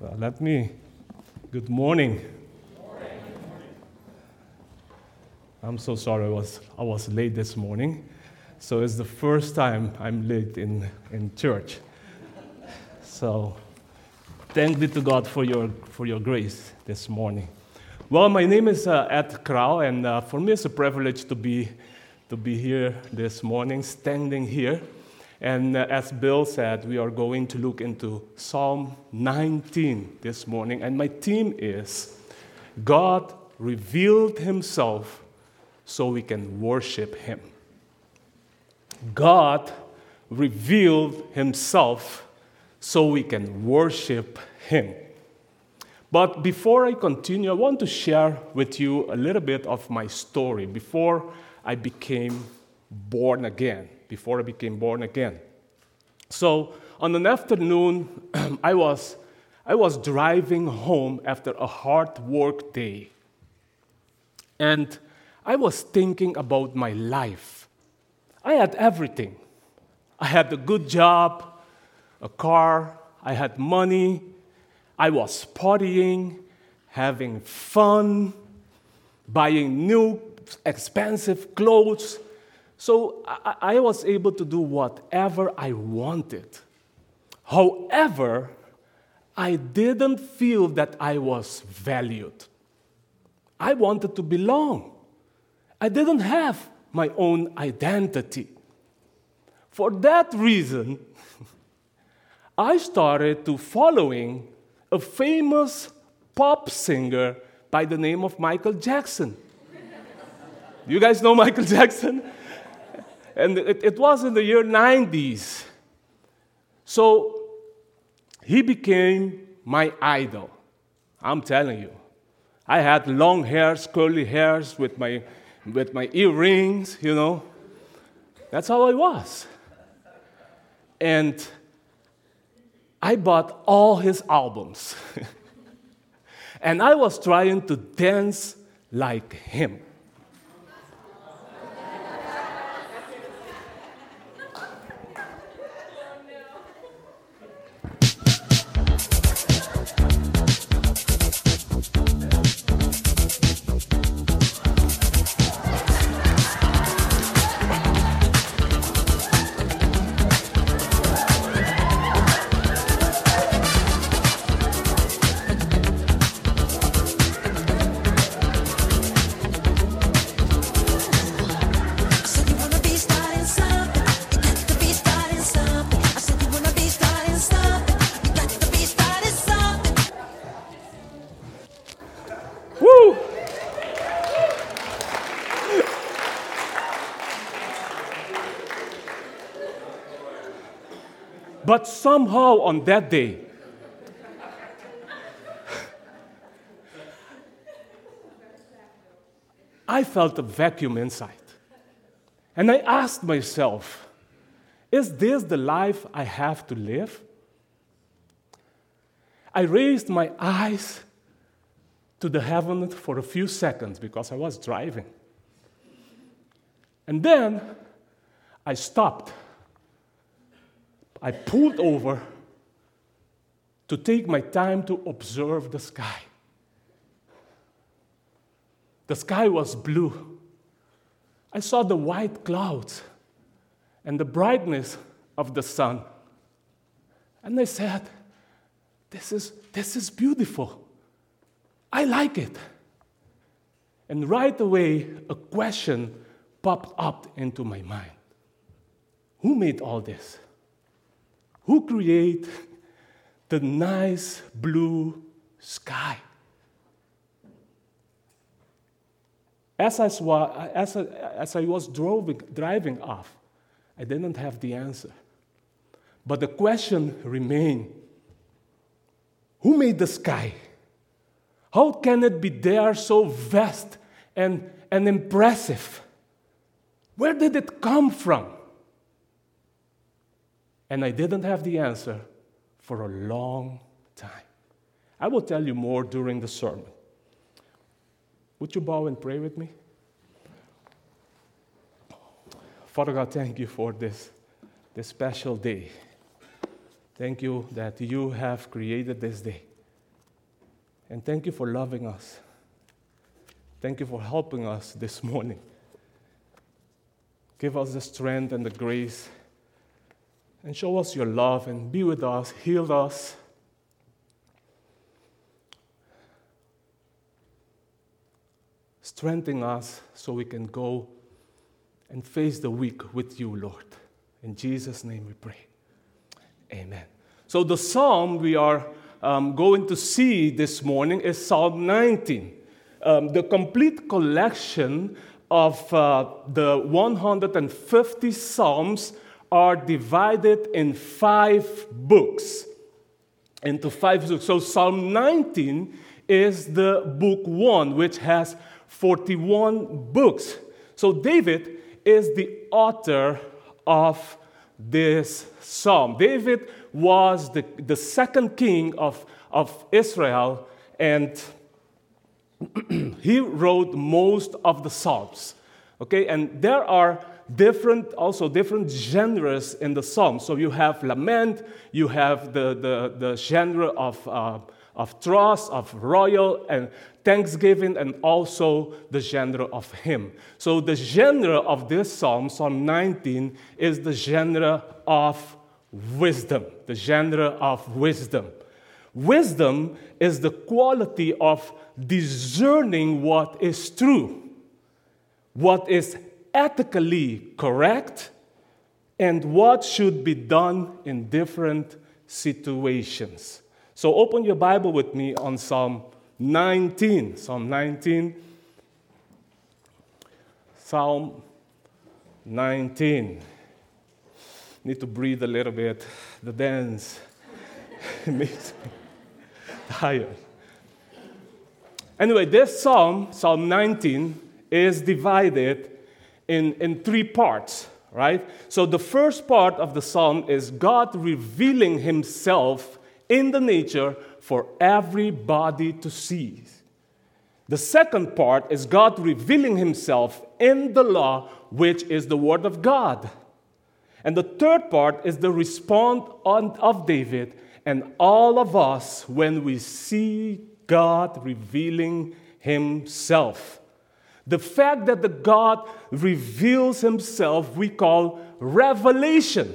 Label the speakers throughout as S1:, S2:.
S1: Well, let me. Good morning. I'm so sorry I was, I was late this morning. So it's the first time I'm late in, in church. So thank be to God for your, for your grace this morning. Well, my name is uh, Ed Krau, and uh, for me it's a privilege to be, to be here this morning, standing here. And uh, as Bill said, we are going to look into Psalm 19 this morning. And my theme is God revealed himself so we can worship him. God revealed himself so we can worship him. But before I continue, I want to share with you a little bit of my story before I became born again before I became born again. So on an afternoon, I was, I was driving home after a hard work day. And I was thinking about my life. I had everything. I had a good job, a car, I had money, I was partying, having fun, buying new expensive clothes, so I, I was able to do whatever I wanted. However, I didn't feel that I was valued. I wanted to belong. I didn't have my own identity. For that reason, I started to following a famous pop singer by the name of Michael Jackson. you guys know Michael Jackson? And it, it was in the year 90s. So he became my idol. I'm telling you. I had long hairs, curly hairs with my, with my earrings, you know. That's how I was. And I bought all his albums. and I was trying to dance like him. But somehow on that day, I felt a vacuum inside. And I asked myself, is this the life I have to live? I raised my eyes to the heaven for a few seconds because I was driving. And then I stopped I pulled over to take my time to observe the sky. The sky was blue. I saw the white clouds and the brightness of the sun. And I said, This is, this is beautiful. I like it. And right away, a question popped up into my mind Who made all this? Who create the nice blue sky? As I, as I, as I was driving, driving off, I didn't have the answer. But the question remained Who made the sky? How can it be there so vast and, and impressive? Where did it come from? And I didn't have the answer for a long time. I will tell you more during the sermon. Would you bow and pray with me? Father God, thank you for this, this special day. Thank you that you have created this day. And thank you for loving us. Thank you for helping us this morning. Give us the strength and the grace and show us your love and be with us, heal us. Strengthen us so we can go and face the week with you, Lord. In Jesus' name we pray. Amen. So, the psalm we are um, going to see this morning is Psalm 19. Um, the complete collection of uh, the 150 psalms are divided in five books. Into five books. So Psalm 19 is the book one, which has 41 books. So David is the author of this psalm. David was the, the second king of, of Israel, and he wrote most of the psalms. Okay, and there are different, also different genres in the psalms. So you have lament, you have the, the, the genre of, uh, of trust, of royal, and thanksgiving, and also the genre of hymn. So the genre of this psalm, Psalm 19, is the genre of wisdom, the genre of wisdom. Wisdom is the quality of discerning what is true, what is ethically correct, and what should be done in different situations. So open your Bible with me on Psalm 19. Psalm 19. Psalm 19. Need to breathe a little bit. The dance makes me tired. Anyway, this psalm, Psalm 19, is divided in, in three parts, right? So the first part of the psalm is God revealing himself in the nature for everybody to see. The second part is God revealing himself in the law, which is the word of God. And the third part is the response of David and all of us when we see God revealing himself. The fact that the God reveals himself, we call revelation.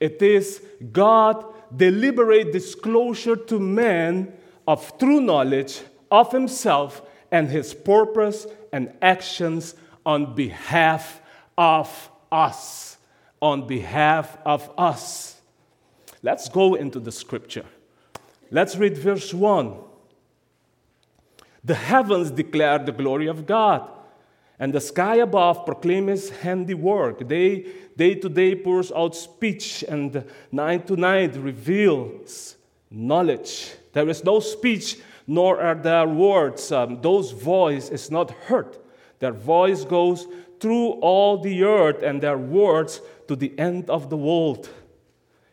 S1: It is God deliberate disclosure to man of true knowledge of himself and his purpose and actions on behalf of us. On behalf of us. Let's go into the scripture. Let's read verse 1. The heavens declare the glory of God, and the sky above proclaims his handiwork. Day, day to day pours out speech, and night to night reveals knowledge. There is no speech, nor are there words. Um, those voice is not heard. Their voice goes through all the earth, and their words to the end of the world.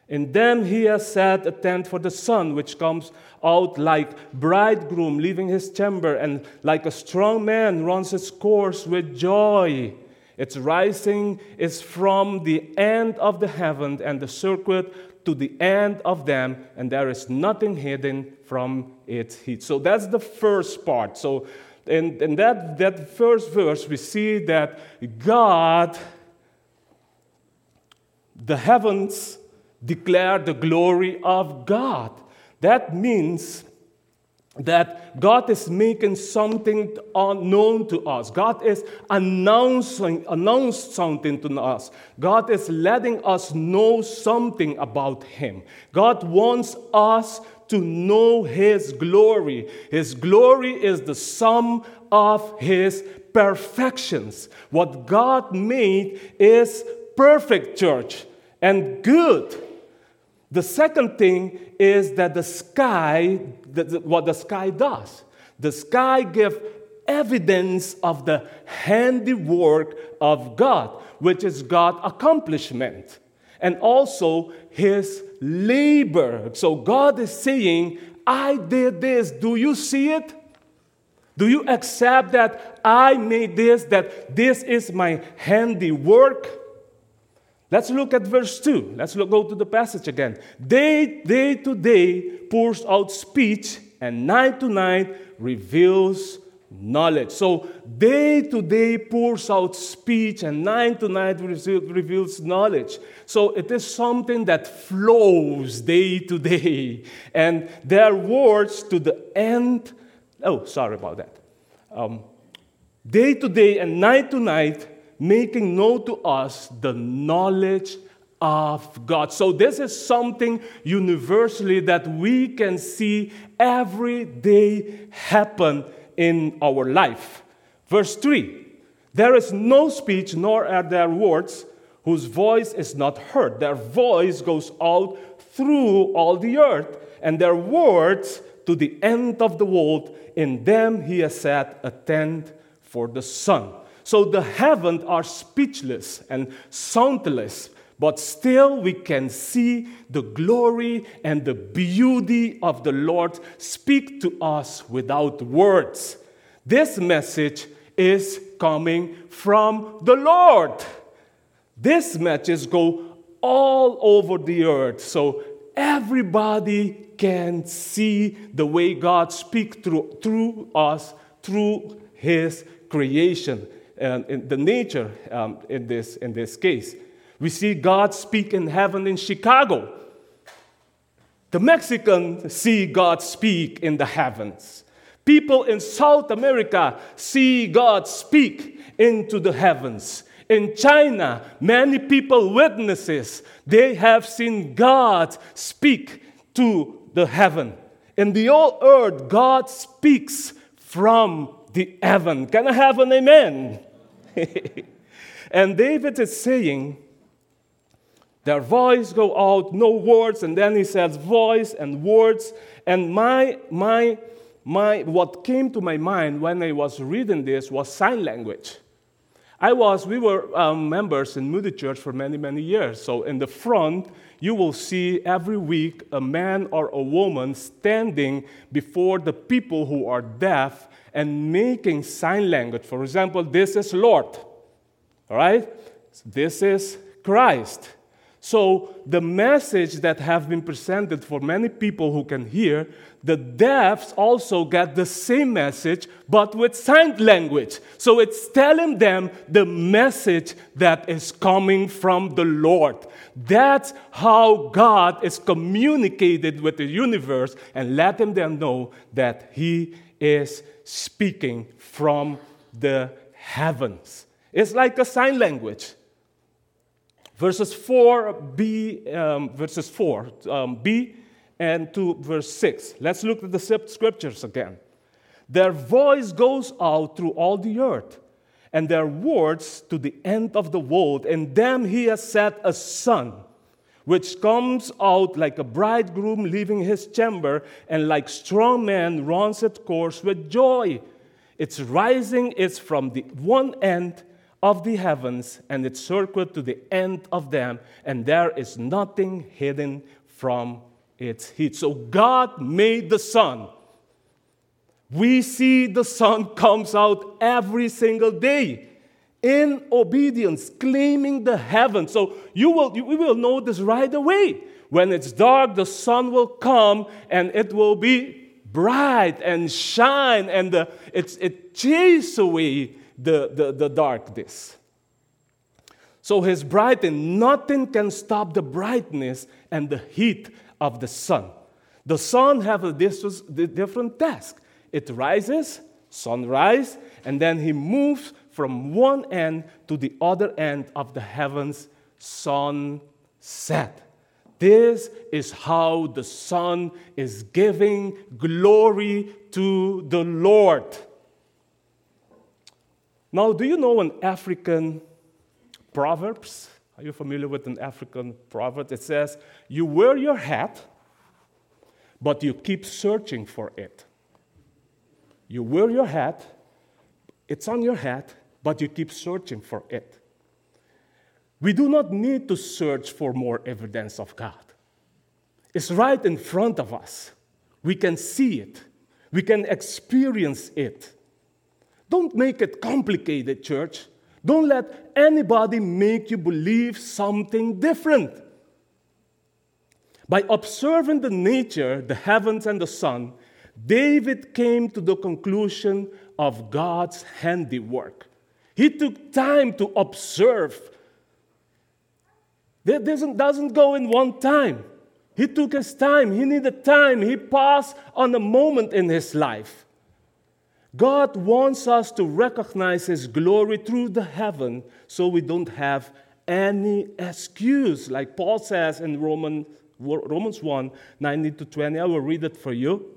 S1: In them he has set a tent for the sun, which comes out like bridegroom leaving his chamber, and like a strong man runs its course with joy. Its rising is from the end of the heaven and the circuit to the end of them, and there is nothing hidden from its heat. So that's the first part. So in, in that, that first verse, we see that God, the heavens, declare the glory of God. That means that God is making something unknown uh, to us. God is announcing announced something to us. God is letting us know something about Him. God wants us to know His glory. His glory is the sum of His perfections. What God made is perfect, church, and good. The second thing is that the sky, what the sky does, the sky gives evidence of the handiwork of God, which is God's accomplishment, and also His labor. So God is saying, I did this. Do you see it? Do you accept that I made this, that this is my handiwork? Let's look at verse 2. Let's look, go to the passage again. Day, day to day pours out speech, and night to night reveals knowledge. So day to day pours out speech, and night to night reveals knowledge. So it is something that flows day to day, and their words to the end. Oh, sorry about that. Um, day to day and night to night, making known to us the knowledge of God. So, this is something universally that we can see every day happen in our life. Verse 3 There is no speech, nor are there words whose voice is not heard. Their voice goes out through all the earth, and their words to the end of the world. In them he has set a tent for the sun. So the heavens are speechless and soundless, but still we can see the glory and the beauty of the Lord speak to us without words. This message is coming from the Lord. This message go all over the earth. So everybody can see the way God speaks through, through us, through His creation, and in the nature um, in, this, in this case. We see God speak in heaven in Chicago. The Mexicans see God speak in the heavens. People in South America see God speak into the heavens. In China, many people witnesses they have seen God speak to the heaven. In the old earth, God speaks from the heaven. Can I have an amen? and David is saying, their voice go out, no words, and then he says voice and words. And my, my, my, what came to my mind when I was reading this was sign language. I was, we were um, members in Moody Church for many, many years. So in the front, you will see every week a man or a woman standing before the people who are deaf and making sign language. For example, this is Lord, all right? This is Christ. So the message that have been presented for many people who can hear, the deafs also get the same message, but with sign language. So it's telling them the message that is coming from the Lord. That's how God is communicated with the universe and letting them know that He is speaking from the heavens. It's like a sign language verses 4b, um, verses 4, um, b, and to verse 6. Let's look at the scriptures again. Their voice goes out through all the earth, and their words to the end of the world. In them he has set a sun, which comes out like a bridegroom leaving his chamber, and like strong men runs its course with joy. Its rising is from the one end of the heavens and its circuit to the end of them, and there is nothing hidden from its heat. So God made the sun. We see the sun comes out every single day in obedience, claiming the heaven. So you will, you, we will know this right away. When it's dark, the sun will come and it will be bright and shine, and the, it's, it chases away the, the, the darkness. So his brightness, nothing can stop the brightness and the heat of the sun. The sun have a different task. It rises, sunrise, and then he moves from one end to the other end of the heavens, sun set. This is how the sun is giving glory to the Lord. Now, do you know an African proverbs? Are you familiar with an African proverb? It says, You wear your hat, but you keep searching for it. You wear your hat, it's on your hat, but you keep searching for it. We do not need to search for more evidence of God. It's right in front of us. We can see it, we can experience it. Don't make it complicated, church. Don't let anybody make you believe something different. By observing the nature, the heavens and the sun, David came to the conclusion of God's handiwork. He took time to observe. That doesn't, doesn't go in one time. He took his time. He needed time. He paused on a moment in his life. God wants us to recognize His glory through the heaven so we don't have any excuse. Like Paul says in Roman, Romans 1 19 to 20. I will read it for you.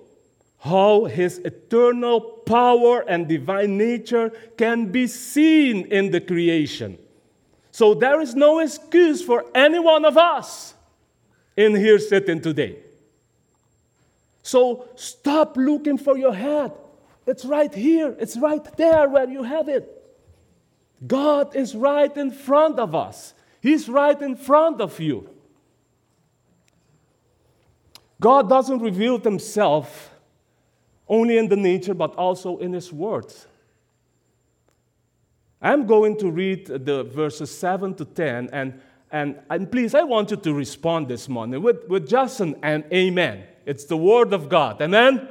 S1: how his eternal power and divine nature can be seen in the creation. So there is no excuse for any one of us in here sitting today. So stop looking for your head. It's right here, it's right there where you have it. God is right in front of us, He's right in front of you. God doesn't reveal Himself only in the nature, but also in His words. I'm going to read the verses 7 to 10, and, and, and please, I want you to respond this morning with, with just an, amen. It's the Word of God. Amen? amen.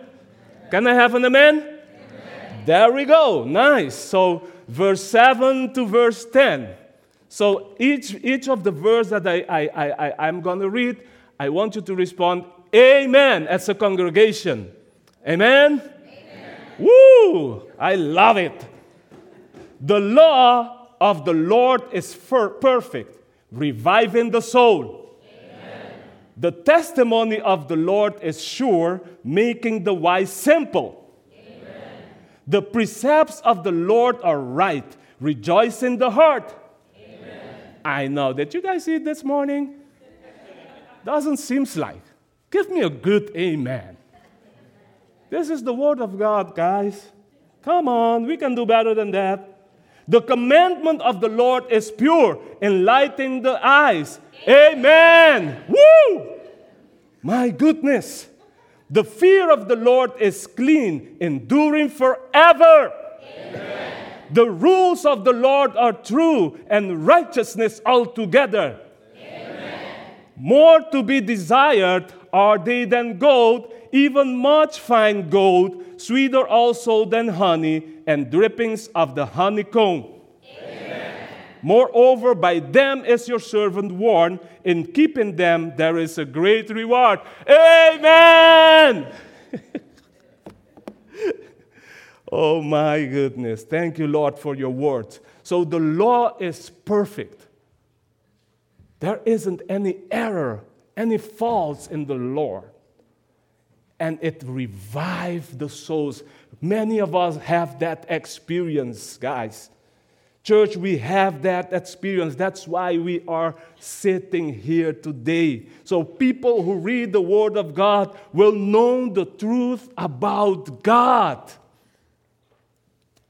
S1: Can I have an amen? amen? There we go. Nice. So, verse 7 to verse 10. So, each, each of the verse that I, I, I, I'm going to read, I want you to respond, Amen, as a congregation. Amen? Amen? Woo! I love it. The law of the Lord is perfect, reviving the soul. Amen. The testimony of the Lord is sure, making the wise simple. Amen. The precepts of the Lord are right, rejoice in the heart. Amen. I know. Did you guys see it this morning? Doesn't seem like. Give me a good amen. This is the Word of God, guys. Come on, we can do better than that. The commandment of the Lord is pure, enlightening the eyes. Amen. Amen. Woo! My goodness. The fear of the Lord is clean, enduring forever. Amen. The rules of the Lord are true and righteousness altogether. Amen. More to be desired are they than gold even much fine gold, sweeter also than honey, and drippings of the honeycomb. Amen. Moreover, by them is your servant warned. In keeping them, there is a great reward. Amen. oh my goodness. Thank you, Lord, for your words. So the law is perfect. There isn't any error, any faults in the Lord and it revived the souls. Many of us have that experience, guys. Church, we have that experience. That's why we are sitting here today. So, people who read the Word of God will know the truth about God.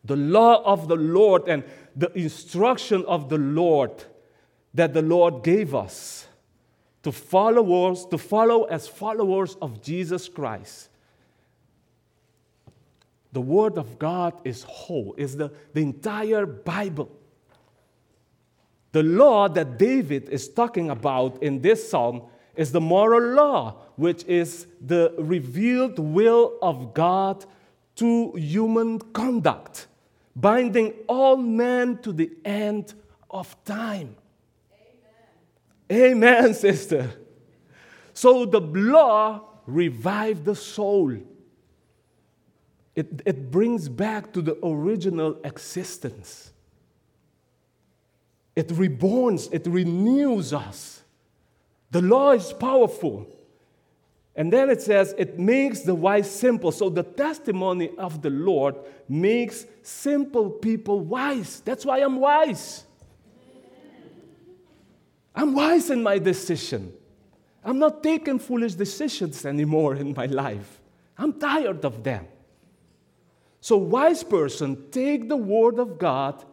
S1: The law of the Lord and the instruction of the Lord that the Lord gave us to followers, to follow as followers of Jesus Christ. The Word of God is whole, is the, the entire Bible. The law that David is talking about in this psalm is the moral law, which is the revealed will of God to human conduct, binding all men to the end of time. Amen, sister. So the law revived the soul. It, it brings back to the original existence. It reborns, it renews us. The law is powerful. And then it says, it makes the wise simple. So the testimony of the Lord makes simple people wise. That's why I'm wise. I'm wise in my decision. I'm not taking foolish decisions anymore in my life. I'm tired of them. So, wise person, take the word of God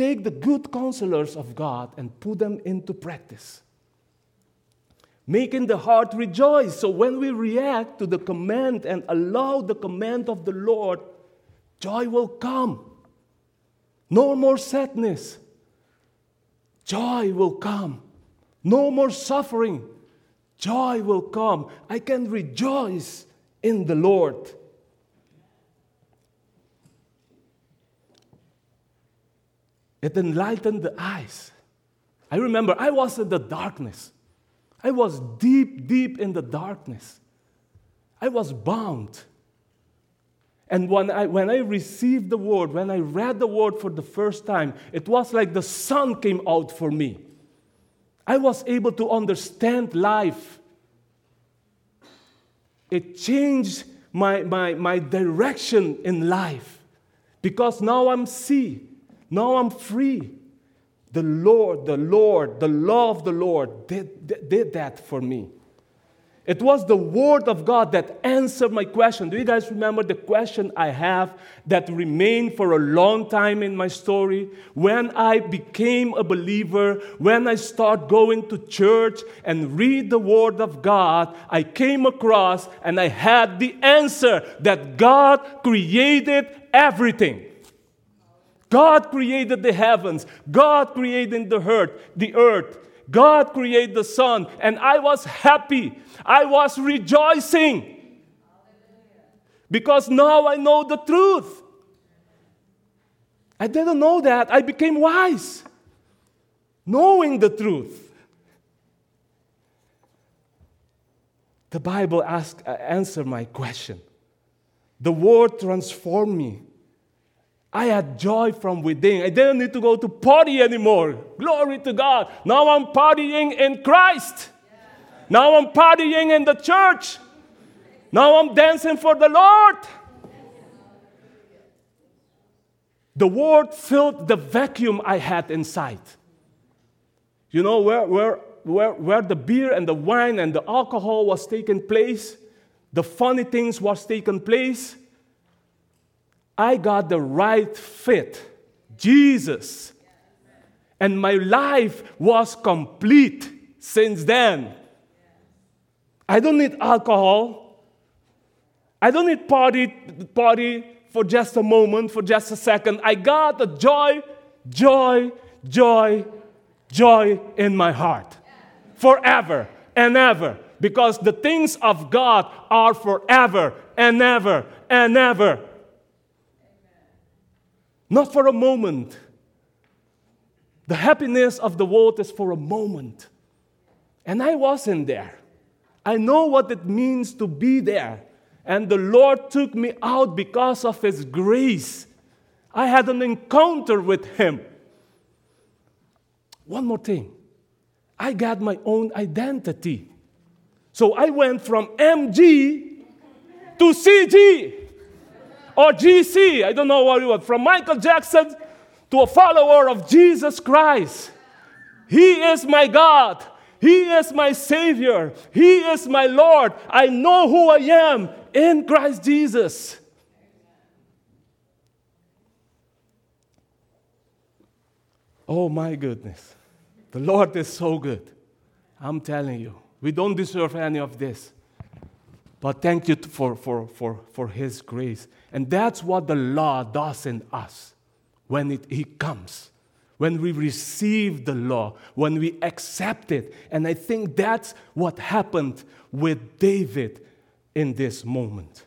S1: take the good counselors of God and put them into practice. Making the heart rejoice. So when we react to the command and allow the command of the Lord, joy will come. No more sadness. Joy will come. No more suffering. Joy will come. I can rejoice in the Lord. It enlightened the eyes. I remember I was in the darkness. I was deep, deep in the darkness. I was bound. And when I, when I received the word, when I read the word for the first time, it was like the sun came out for me. I was able to understand life. It changed my, my, my direction in life because now I'm see now I'm free. The Lord, the Lord, the love of the Lord did, did that for me. It was the Word of God that answered my question. Do you guys remember the question I have that remained for a long time in my story? When I became a believer, when I started going to church and read the Word of God, I came across and I had the answer that God created everything. God created the heavens. God created the earth, the earth. God created the sun, and I was happy. I was rejoicing. Because now I know the truth. I didn't know that. I became wise, knowing the truth. The Bible ask, uh, answer my question. The word transformed me. I had joy from within. I didn't need to go to party anymore. Glory to God. Now I'm partying in Christ. Now I'm partying in the church. Now I'm dancing for the Lord. The word filled the vacuum I had inside. You know, where, where, where, where the beer and the wine and the alcohol was taking place, the funny things was taking place, I got the right fit, Jesus. And my life was complete since then. I don't need alcohol. I don't need party, party for just a moment, for just a second. I got the joy, joy, joy, joy in my heart forever and ever because the things of God are forever and ever and ever not for a moment. The happiness of the world is for a moment. And I wasn't there. I know what it means to be there. And the Lord took me out because of His grace. I had an encounter with Him. One more thing I got my own identity. So I went from MG to CG or GC, I don't know what you want, from Michael Jackson to a follower of Jesus Christ. He is my God. He is my Savior. He is my Lord. I know who I am in Christ Jesus. Oh my goodness. The Lord is so good. I'm telling you, we don't deserve any of this. But thank you for, for, for, for His grace. And that's what the law does in us when it, He comes, when we receive the law, when we accept it. And I think that's what happened with David in this moment.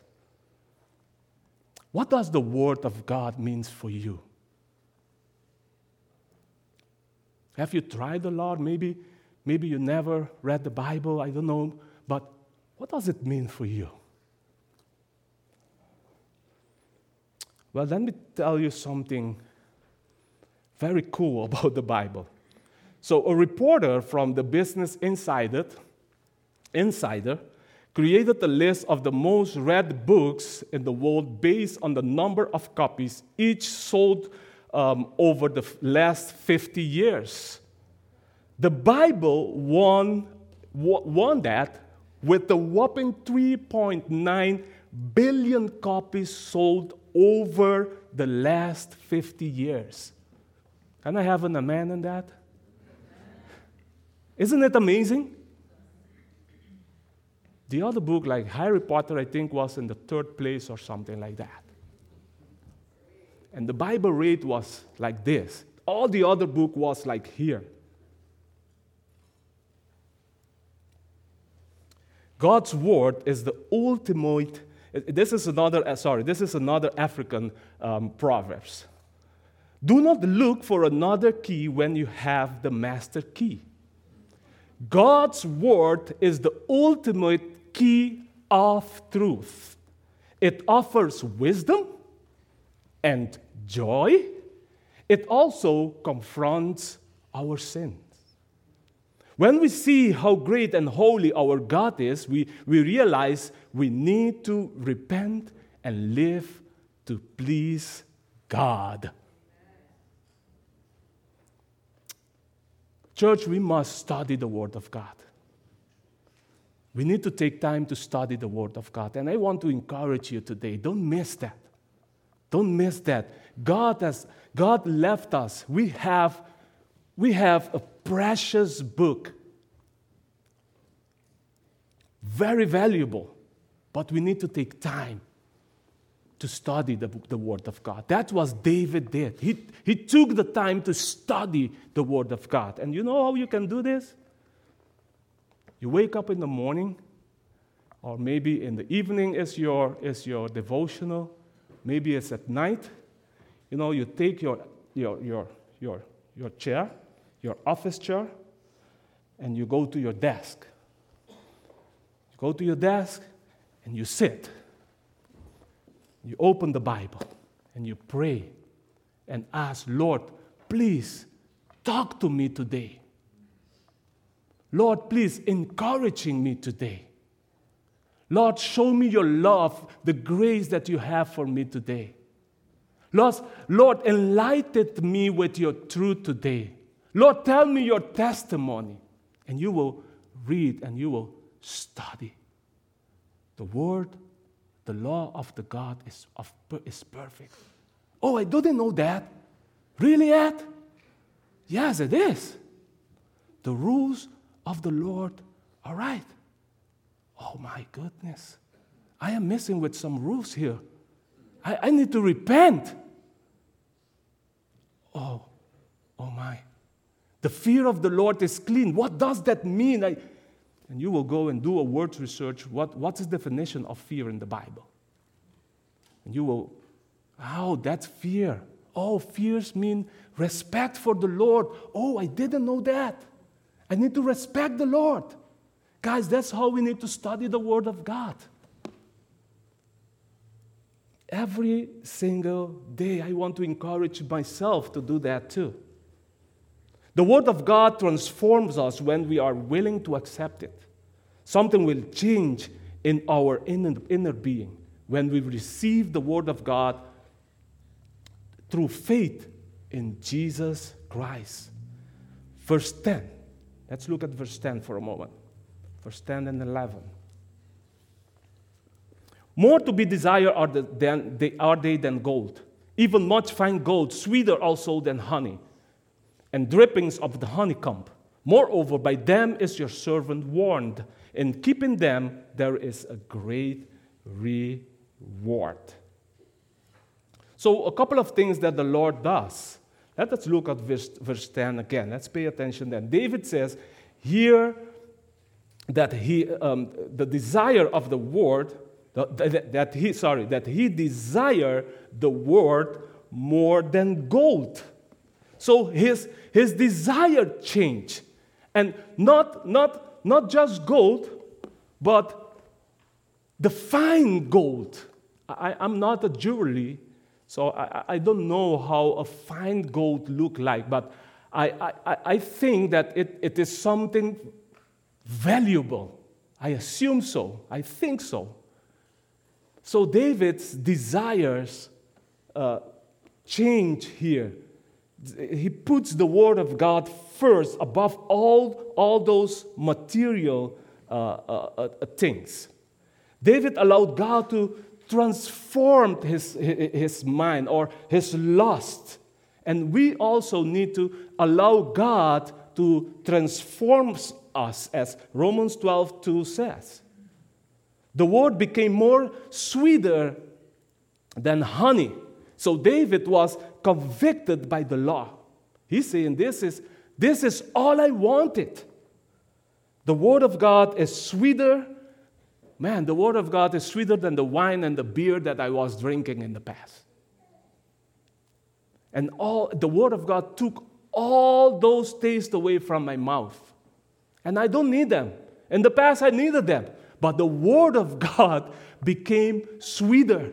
S1: What does the Word of God means for you? Have you tried the Lord? Maybe, maybe you never read the Bible, I don't know. What does it mean for you? Well, let me tell you something very cool about the Bible. So, a reporter from the Business Insider, Insider created a list of the most read books in the world based on the number of copies each sold um, over the last 50 years. The Bible won, won that with a whopping 3.9 billion copies sold over the last 50 years. Can I have an amen on that? Isn't it amazing? The other book, like Harry Potter, I think was in the third place or something like that. And the Bible rate was like this. All the other book was like here. God's word is the ultimate. This is another, uh, sorry, this is another African um, proverbs. Do not look for another key when you have the master key. God's word is the ultimate key of truth. It offers wisdom and joy. It also confronts our sins. When we see how great and holy our God is, we, we realize we need to repent and live to please God. Church, we must study the Word of God. We need to take time to study the Word of God. And I want to encourage you today don't miss that. Don't miss that. God has God left us. We have, we have a precious book. Very valuable. But we need to take time to study the, the Word of God. That was David did. He, he took the time to study the Word of God. And you know how you can do this? You wake up in the morning, or maybe in the evening is your, is your devotional, maybe it's at night. You know, you take your, your, your, your, your chair, your office chair, and you go to your desk. You go to your desk and you sit you open the Bible and you pray and ask, Lord, please talk to me today. Lord, please encouraging me today. Lord, show me your love, the grace that you have for me today. Lord, Lord, enlighten me with your truth today. Lord, tell me your testimony. And you will read and you will study the word the law of the God is, of, is perfect. Oh, I didn't know that. Really, Ed? Yes, it is. The rules of the Lord are right. Oh, my goodness. I am missing with some rules here. I, I need to repent. Oh, oh my. The fear of the Lord is clean. What does that mean? I, and you will go and do a word research. What, what's the definition of fear in the Bible? And you will, oh, that's fear. Oh, fears mean respect for the Lord. Oh, I didn't know that. I need to respect the Lord. Guys, that's how we need to study the Word of God. Every single day, I want to encourage myself to do that too. The Word of God transforms us when we are willing to accept it. Something will change in our inner, inner being when we receive the Word of God through faith in Jesus Christ. Verse 10. Let's look at verse 10 for a moment. Verse 10 and 11. More to be desired are, the, than, they, are they than gold, even much fine gold, sweeter also than honey and drippings of the honeycomb. Moreover, by them is your servant warned. In keeping them, there is a great reward. So, a couple of things that the Lord does. Let us look at verse, verse 10 again. Let's pay attention then. David says, Here that he, um, the desire of the word, that, that he, sorry, that he desire the word more than gold. So his, his desire changed. And not, not, not just gold, but the fine gold. I, I'm not a jewelry, so I, I don't know how a fine gold look like, but I, I, I think that it, it is something valuable. I assume so. I think so. So David's desires uh, change here he puts the word of God first above all, all those material uh, uh, uh, things. David allowed God to transform his, his mind or his lust And we also need to allow God to transform us, as Romans 12 2 says. The word became more sweeter than honey. So David was convicted by the law. He's saying, This is, this is all I wanted. The word of God is sweeter. Man, the word of God is sweeter than the wine and the beer that I was drinking in the past. And all the word of God took all those tastes away from my mouth. And I don't need them. In the past, I needed them. But the word of God became sweeter.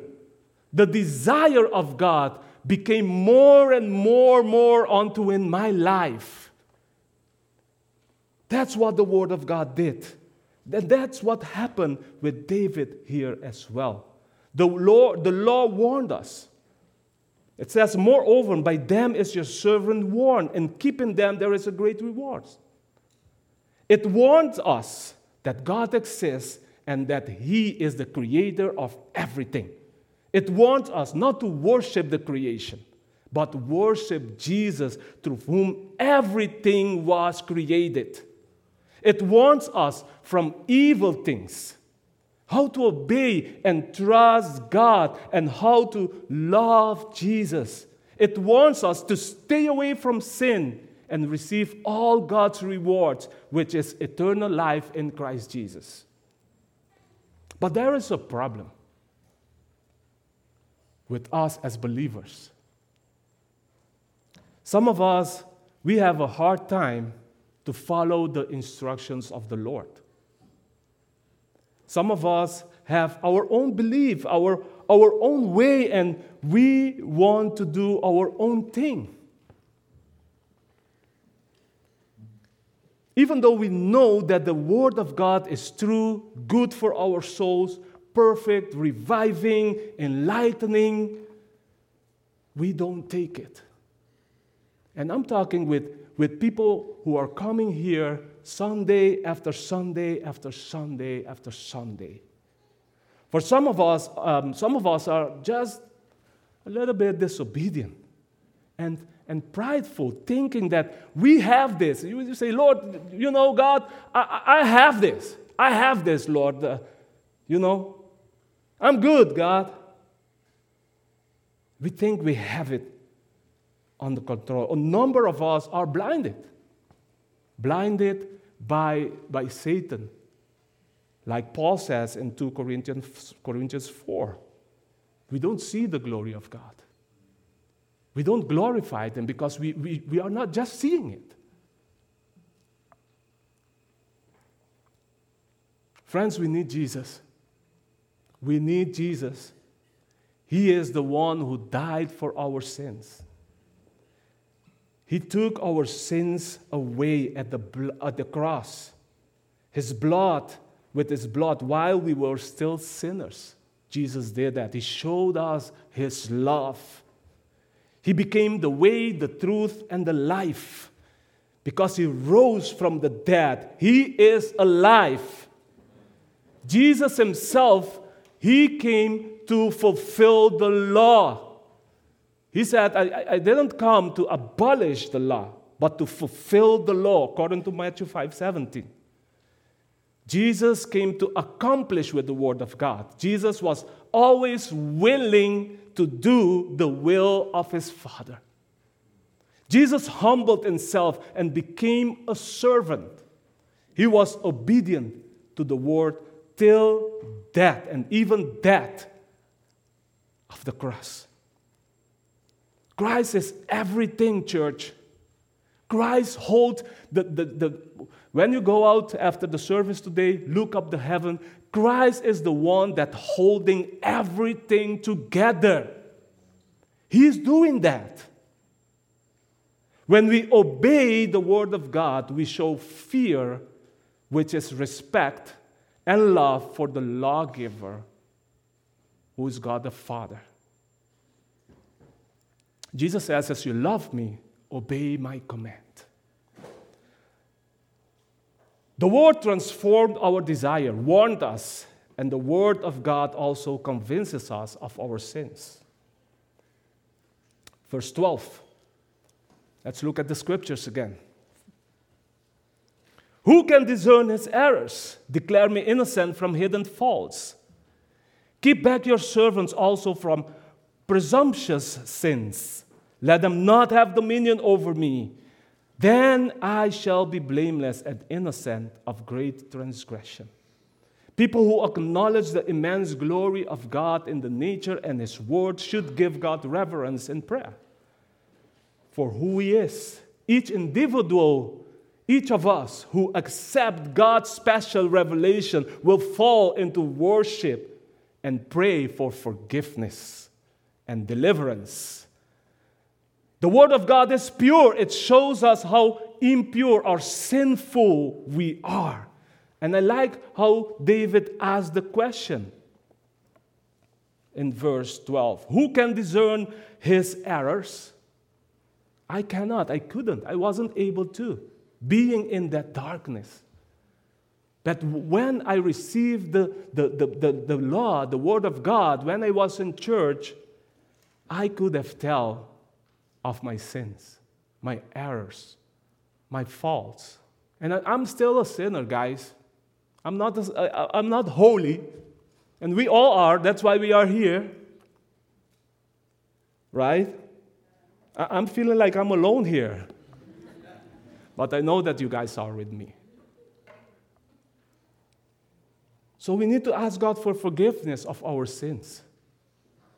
S1: The desire of God became more and more, more onto in my life. That's what the word of God did. And that's what happened with David here as well. The law, the law warned us. It says, Moreover, by them is your servant warned, and keeping them there is a great reward. It warns us that God exists and that He is the creator of everything. It warns us not to worship the creation, but worship Jesus through whom everything was created. It warns us from evil things how to obey and trust God, and how to love Jesus. It warns us to stay away from sin and receive all God's rewards, which is eternal life in Christ Jesus. But there is a problem with us as believers. Some of us, we have a hard time to follow the instructions of the Lord. Some of us have our own belief, our, our own way, and we want to do our own thing. Even though we know that the Word of God is true, good for our souls, perfect, reviving, enlightening, we don't take it. And I'm talking with, with people who are coming here Sunday after Sunday after Sunday after Sunday. For some of us, um, some of us are just a little bit disobedient and, and prideful, thinking that we have this. You say, Lord, you know, God, I, I have this. I have this, Lord. Uh, you know, I'm good, God. We think we have it under control. A number of us are blinded blinded by, by Satan. Like Paul says in 2 Corinthians, Corinthians 4. We don't see the glory of God. We don't glorify Him because we, we, we are not just seeing it. Friends, we need Jesus. We need Jesus. He is the one who died for our sins. He took our sins away at the, at the cross. His blood, with his blood, while we were still sinners, Jesus did that. He showed us his love. He became the way, the truth, and the life because he rose from the dead. He is alive. Jesus himself, he came to fulfill the law. He said, I, I didn't come to abolish the law, but to fulfill the law, according to Matthew 5 17. Jesus came to accomplish with the Word of God. Jesus was always willing to do the will of his Father. Jesus humbled himself and became a servant. He was obedient to the Word till death, and even death of the cross. Christ is everything, church. Christ holds the, the, the, when you go out after the service today, look up the heaven. Christ is the one that holding everything together. He's doing that. When we obey the word of God, we show fear, which is respect and love for the lawgiver, who is God the Father. Jesus says, As you love me, obey my command. The word transformed our desire, warned us, and the word of God also convinces us of our sins. Verse 12 Let's look at the scriptures again. Who can discern his errors? Declare me innocent from hidden faults. Keep back your servants also from presumptuous sins. Let them not have dominion over me. Then I shall be blameless and innocent of great transgression. People who acknowledge the immense glory of God in the nature and His Word should give God reverence in prayer for who He is. Each individual, each of us who accept God's special revelation will fall into worship and pray for forgiveness and deliverance. The Word of God is pure. It shows us how impure or sinful we are. And I like how David asked the question in verse 12 Who can discern his errors? I cannot, I couldn't, I wasn't able to, being in that darkness. But when I received the, the, the, the, the law, the word of God, when I was in church, I could have tell of my sins, my errors, my faults. And I, am still a sinner, guys. I'm not, a, I'm not holy. And we all are. That's why we are here. Right? I'm feeling like I'm alone here. But I know that you guys are with me. So we need to ask God for forgiveness of our sins.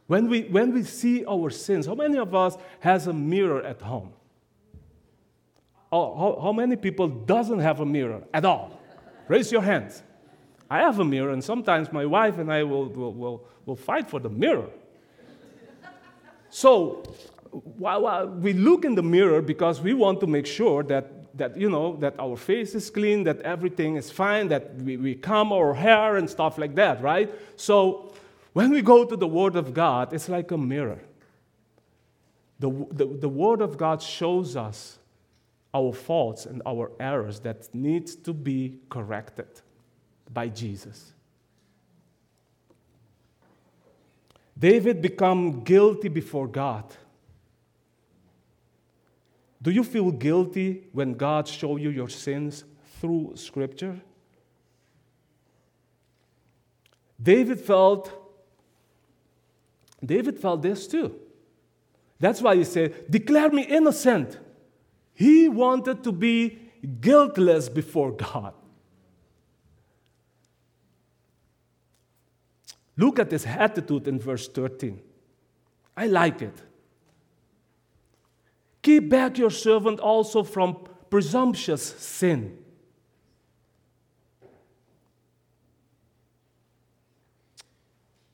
S1: When we, when we see our sins, how many of us has a mirror at home? Oh, how, how many people doesn't have a mirror at all? Raise your hands. I have a mirror, and sometimes my wife and I will, will, will, will fight for the mirror. So while we look in the mirror because we want to make sure that, that, you know, that our face is clean, that everything is fine, that we, we comb our hair and stuff like that, right? So when we go to the Word of God, it's like a mirror. The, the, the Word of God shows us our faults and our errors that needs to be corrected by Jesus. David become guilty before God do you feel guilty when God show you your sins through scripture? David felt David felt this too. That's why he said, "Declare me innocent." He wanted to be guiltless before God. Look at his attitude in verse 13. I like it. Keep back your servant also from presumptuous sin.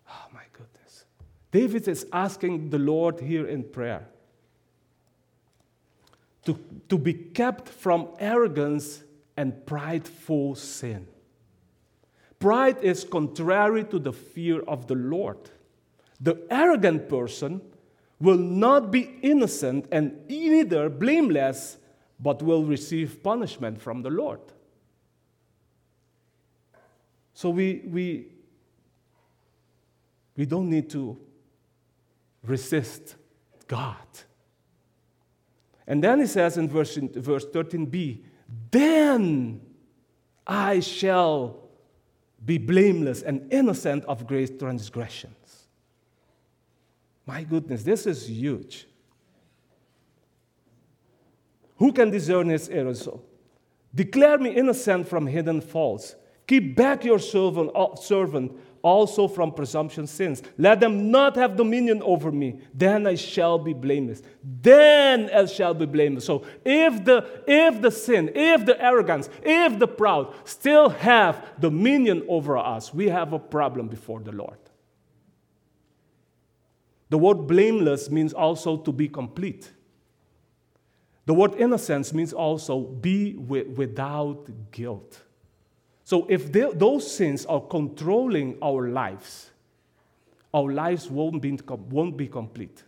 S1: Oh my goodness. David is asking the Lord here in prayer to, to be kept from arrogance and prideful sin. Pride is contrary to the fear of the Lord. The arrogant person will not be innocent and neither blameless, but will receive punishment from the Lord. So we, we, we don't need to resist God. And then he says in verse, verse 13b, then I shall be blameless and innocent of great transgression. My goodness, this is huge. Who can discern his errors? Declare me innocent from hidden faults. Keep back your servant, uh, servant also from presumption sins. Let them not have dominion over me. Then I shall be blameless. Then I shall be blameless. So if the if the sin, if the arrogance, if the proud still have dominion over us, we have a problem before the Lord. The word blameless means also to be complete. The word innocence means also be without guilt. So if they, those sins are controlling our lives, our lives won't be, won't be complete.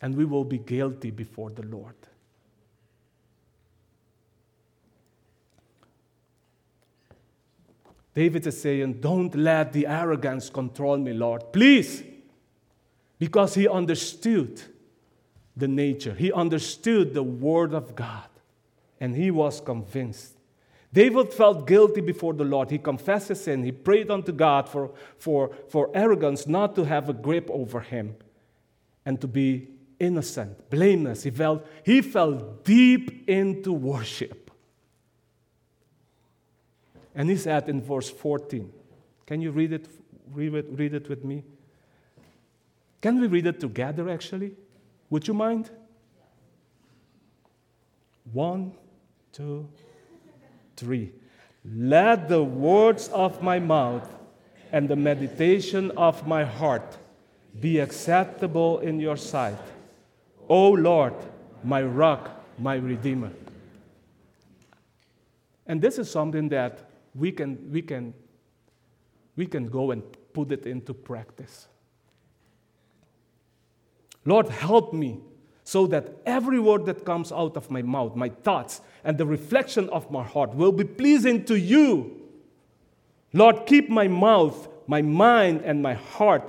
S1: And we will be guilty before the Lord. David is saying, Don't let the arrogance control me, Lord. Please because he understood the nature. He understood the Word of God and he was convinced. David felt guilty before the Lord. He confessed his sin. He prayed unto God for, for, for arrogance not to have a grip over him and to be innocent, blameless. He felt, he fell deep into worship. And he said in verse 14, can you read it, read it, read it with me? Can we read it together actually? Would you mind? One, two, three. Let the words of my mouth and the meditation of my heart be acceptable in your sight. O Lord, my rock, my redeemer. And this is something that we can, we can, we can go and put it into practice. Lord, help me so that every word that comes out of my mouth, my thoughts, and the reflection of my heart will be pleasing to you. Lord, keep my mouth, my mind, and my heart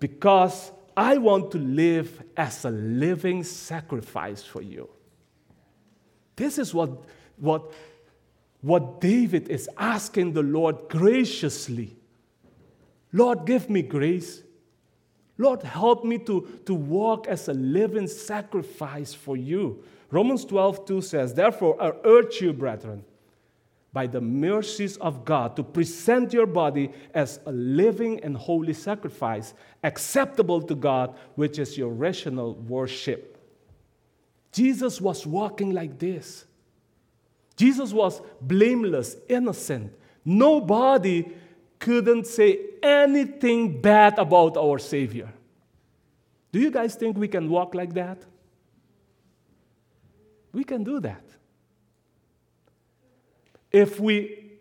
S1: because I want to live as a living sacrifice for you. This is what, what, what David is asking the Lord graciously. Lord, give me grace. Lord, help me to, to walk as a living sacrifice for you. Romans 12, 2 says, Therefore, I urge you, brethren, by the mercies of God, to present your body as a living and holy sacrifice, acceptable to God, which is your rational worship. Jesus was walking like this. Jesus was blameless, innocent. Nobody couldn't say anything bad about our Savior. Do you guys think we can walk like that? We can do that. If we,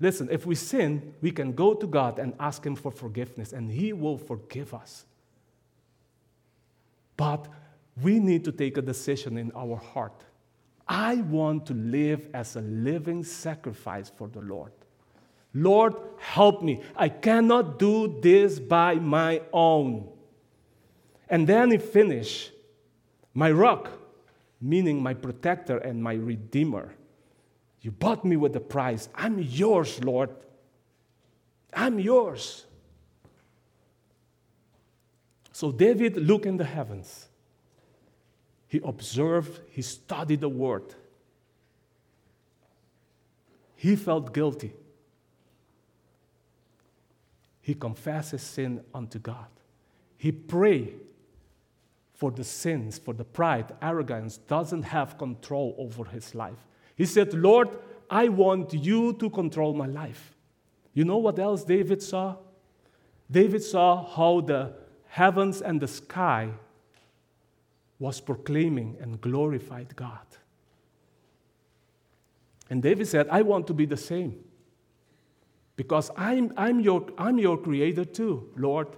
S1: listen, if we sin, we can go to God and ask Him for forgiveness, and He will forgive us. But we need to take a decision in our heart. I want to live as a living sacrifice for the Lord. Lord, help me. I cannot do this by my own. And then he finished, my rock, meaning my protector and my redeemer. You bought me with a price. I'm yours, Lord. I'm yours. So David looked in the heavens. He observed, he studied the word. He felt guilty he confesses sin unto God. He prayed for the sins, for the pride, arrogance doesn't have control over his life. He said, Lord, I want you to control my life. You know what else David saw? David saw how the heavens and the sky was proclaiming and glorified God. And David said, I want to be the same because I'm, I'm, your, I'm your creator too, Lord.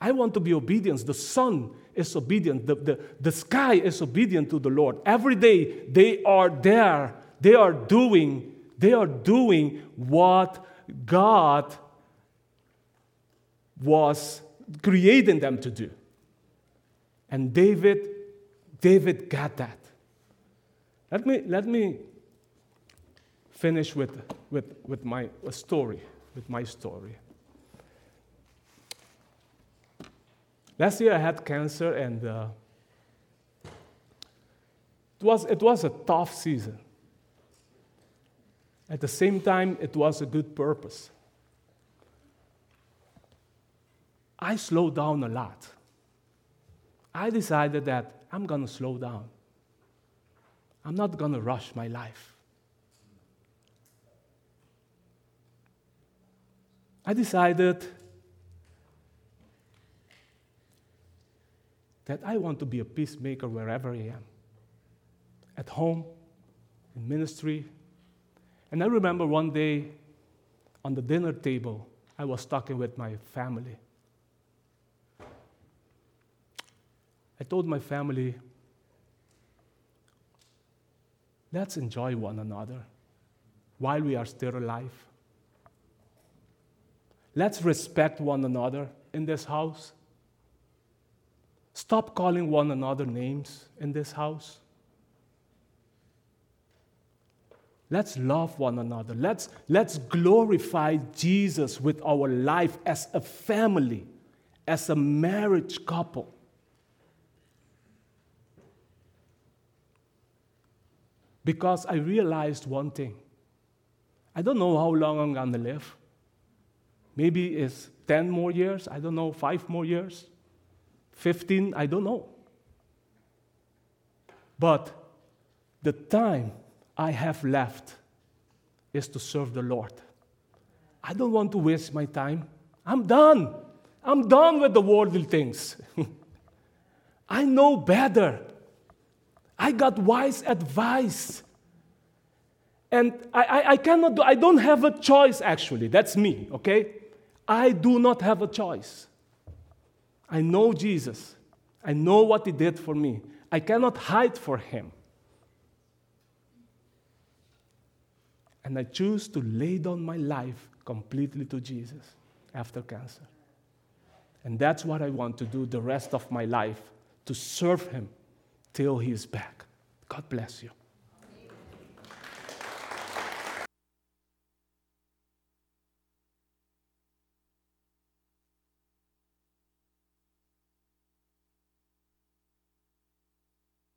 S1: I want to be obedient. The sun is obedient. The, the, the sky is obedient to the Lord. Every day they are there. They are doing, they are doing what God was creating them to do. And David, David got that. Let me, let me finish with, with, with my story, with my story. Last year I had cancer and uh, it, was, it was a tough season. At the same time, it was a good purpose. I slowed down a lot. I decided that I'm going to slow down. I'm not going to rush my life. I decided that I want to be a peacemaker wherever I am at home, in ministry. And I remember one day on the dinner table, I was talking with my family. I told my family, let's enjoy one another while we are still alive. Let's respect one another in this house. stop calling one another names in this house. Let's love one another. Let's, let's glorify Jesus with our life as a family, as a marriage couple. Because I realized one thing. I don't know how long I'm going to live. Maybe it's 10 more years, I don't know, five more years, 15, I don't know. But the time I have left is to serve the Lord. I don't want to waste my time. I'm done. I'm done with the worldly things. I know better. I got wise advice. And I, I, I, cannot do, I don't have a choice actually. That's me, okay? I do not have a choice. I know Jesus. I know what He did for me. I cannot hide for Him. And I choose to lay down my life completely to Jesus after cancer. And that's what I want to do the rest of my life to serve Him till He is back. God bless you.